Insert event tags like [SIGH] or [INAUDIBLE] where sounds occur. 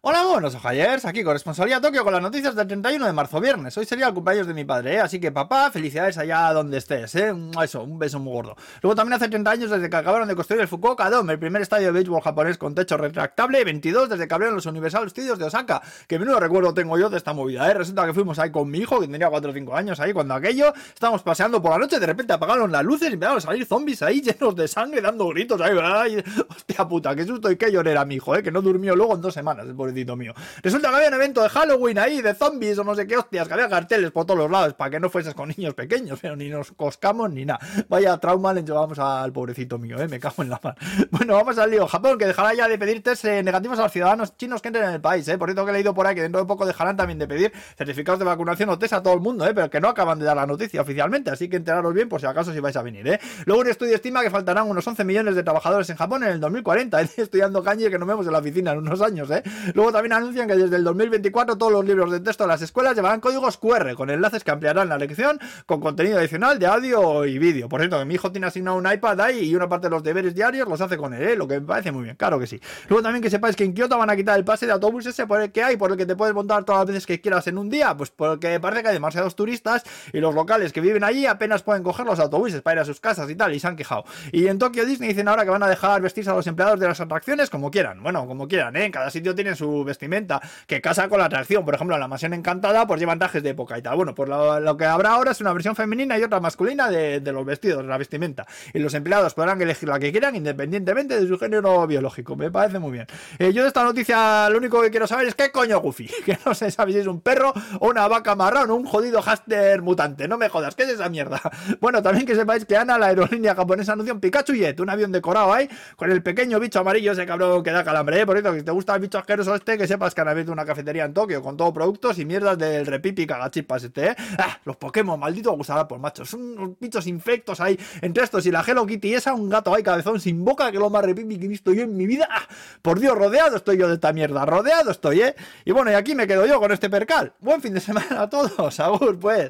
Hola, buenos ojayers, aquí corresponsalía Tokio con las noticias del 31 de marzo, viernes. Hoy sería el cumpleaños de mi padre, ¿eh? así que papá, felicidades allá donde estés, ¿eh? Eso, un beso muy gordo. Luego también hace 30 años desde que acabaron de construir el Fukuoka Dome, el primer estadio de béisbol japonés con techo retractable, 22 desde que abrieron los Universal Studios de Osaka, que menudo recuerdo tengo yo de esta movida, ¿eh? Resulta que fuimos ahí con mi hijo, que tenía 4 o 5 años ahí, cuando aquello, estábamos paseando por la noche, de repente apagaron las luces y empezaron a salir zombies ahí [LAUGHS] llenos de sangre, dando gritos ahí, ay, hostia puta, qué susto y qué llorera mi hijo, ¿eh? Que no durmió luego en dos semanas, mío. Resulta que había un evento de Halloween ahí, de zombies o no sé qué hostias, que había carteles por todos los lados para que no fueses con niños pequeños, pero ni nos coscamos ni nada. Vaya trauma le llevamos al pobrecito mío, eh, me cago en la mano. [LAUGHS] Bueno, vamos al lío. Japón, que dejará ya de pedir test eh, negativos a los ciudadanos chinos que entren en el país, eh. Por cierto, que he leído por ahí que dentro de poco dejarán también de pedir certificados de vacunación o test a todo el mundo, eh, pero que no acaban de dar la noticia oficialmente, así que enteraros bien por si acaso si vais a venir, eh. Luego un estudio estima que faltarán unos 11 millones de trabajadores en Japón en el 2040, [LAUGHS] eh, estudiando kanji que nos vemos en la oficina en unos años, eh. Luego también anuncian que desde el 2024 todos los libros de texto de las escuelas llevarán códigos QR con enlaces que ampliarán la lección con contenido adicional de audio y vídeo. Por cierto, que mi hijo tiene asignado un iPad ahí y una parte de los deberes diarios los hace con él, ¿eh? lo que me parece muy bien, claro que sí. Luego también que sepáis que en Kioto van a quitar el pase de autobús ese por el que hay, por el que te puedes montar todas las veces que quieras en un día, pues porque parece que hay demasiados turistas y los locales que viven allí apenas pueden coger los autobuses para ir a sus casas y tal, y se han quejado. Y en Tokio Disney dicen ahora que van a dejar vestirse a los empleados de las atracciones como quieran. Bueno, como quieran, ¿eh? En cada sitio tienen su vestimenta que casa con la atracción. Por ejemplo, la mansión encantada, pues llevan trajes de época y tal. Bueno, pues lo, que habrá ahora es una versión femenina y otra masculina de, los vestidos, de la vestimenta. Y los empleados podrán elegir la que quieran independientemente de su género biológico. Me parece muy bien. Eh, yo de esta noticia lo único que quiero saber es qué coño Goofy. [LAUGHS] Que no sé si es un perro o una vaca marrón o un jodido háster mutante. No me jodas, ¿qué es esa mierda? [LAUGHS] Bueno, también que sepáis que Ana, la aerolínea japonesa, anunció un Pikachu Jet, un avión decorado ahí, con el pequeño bicho amarillo, ese cabrón que da calambre. ¿eh? Por cierto, que si te gusta el bicho asqueroso este, que sepas que han abierto una cafetería en Tokio con todo productos y mierdas del repipi cagachipas este, ¿eh? Ah, los Pokémon, maldito por machos. Son unos bichos infectos ahí entre estos y la Hello Kitty esa, un gato ahí cabezón sin boca, que lo más repipi que he visto yo en mi vida. Ah, por Dios, rodeado estoy yo de esta mierda, rodeado estoy, ¿eh? Y bueno, y aquí me quedo yo con este percal. Buen fin de semana a todos, [LAUGHS] Agur, pues.